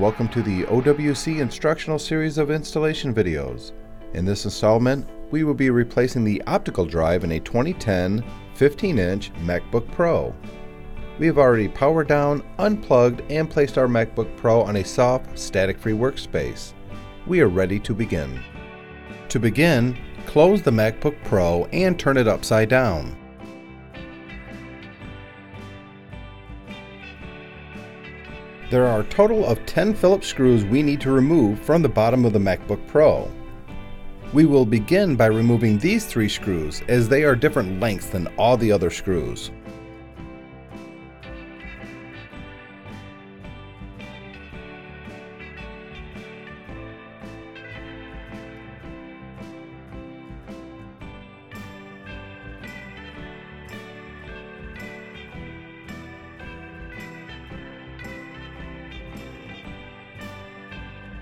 welcome to the OWC instructional series of installation videos. In this installment, we will be replacing the optical drive in a 2010 15-inch MacBook Pro. We have already powered down, unplugged, and placed our MacBook Pro on a soft, static-free workspace. We are ready to begin. To begin, close the MacBook Pro and turn it upside down. There are a total of 10 Phillips screws we need to remove from the bottom of the MacBook Pro. We will begin by removing these three screws as they are different lengths than all the other screws.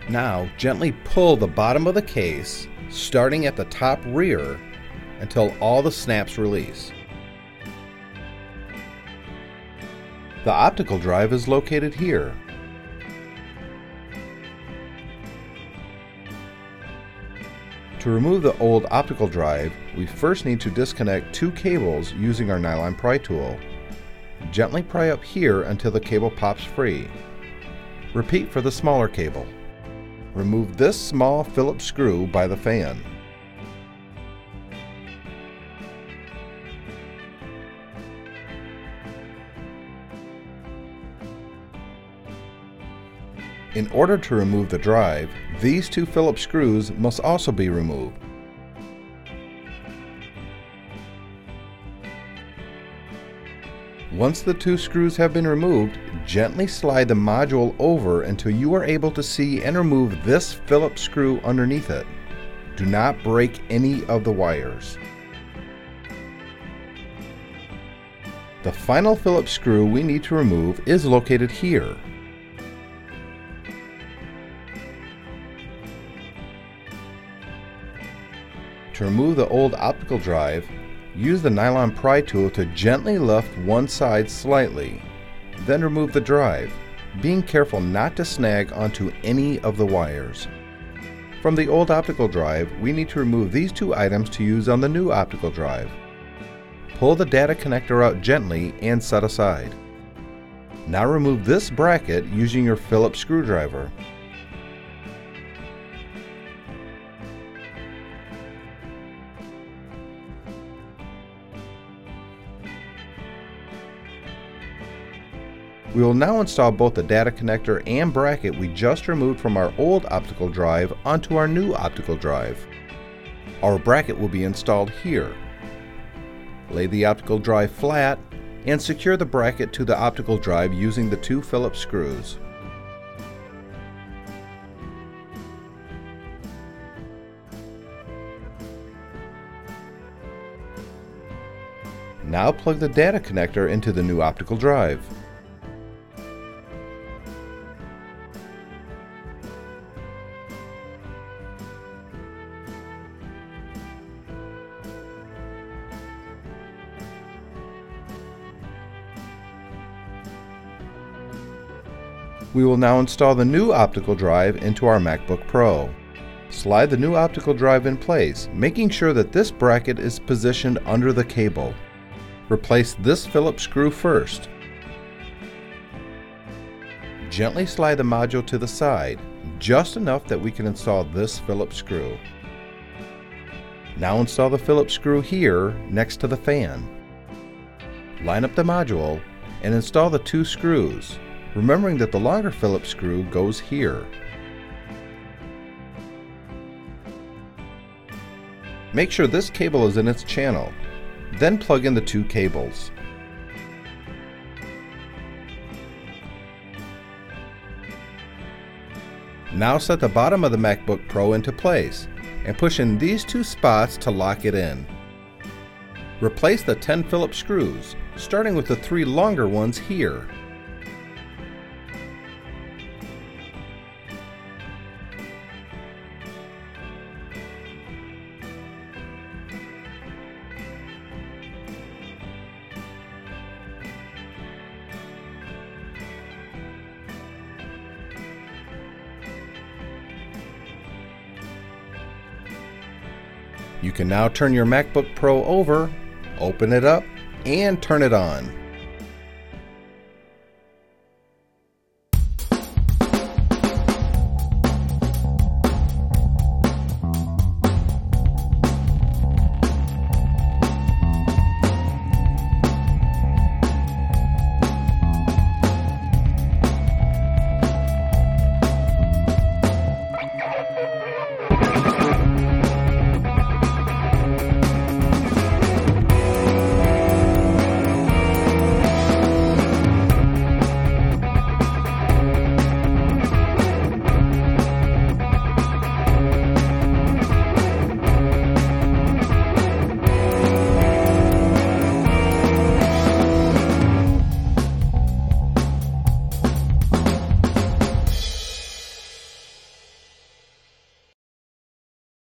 Now, gently pull the bottom of the case, starting at the top rear, until all the snaps release. The optical drive is located here. To remove the old optical drive, we first need to disconnect two cables using our nylon pry tool. Gently pry up here until the cable pops free. Repeat for the smaller cable. Remove this small Phillips screw by the fan. In order to remove the drive, these two Phillips screws must also be removed. Once the two screws have been removed, gently slide the module over until you are able to see and remove this Phillips screw underneath it. Do not break any of the wires. The final Phillips screw we need to remove is located here. To remove the old optical drive, Use the nylon pry tool to gently lift one side slightly. Then remove the drive, being careful not to snag onto any of the wires. From the old optical drive, we need to remove these two items to use on the new optical drive. Pull the data connector out gently and set aside. Now remove this bracket using your Phillips screwdriver. We will now install both the data connector and bracket we just removed from our old optical drive onto our new optical drive. Our bracket will be installed here. Lay the optical drive flat and secure the bracket to the optical drive using the two Phillips screws. Now plug the data connector into the new optical drive. We will now install the new optical drive into our MacBook Pro. Slide the new optical drive in place, making sure that this bracket is positioned under the cable. Replace this Phillips screw first. Gently slide the module to the side, just enough that we can install this Phillips screw. Now install the Phillips screw here next to the fan. Line up the module and install the two screws, remembering that the longer Phillips screw goes here. Make sure this cable is in its channel, then plug in the two cables. Now set the bottom of the MacBook Pro into place and push in these two spots to lock it in. Replace the 10 Phillips screws, starting with the three longer ones here. You can now turn your MacBook Pro over, open it up, and turn it on.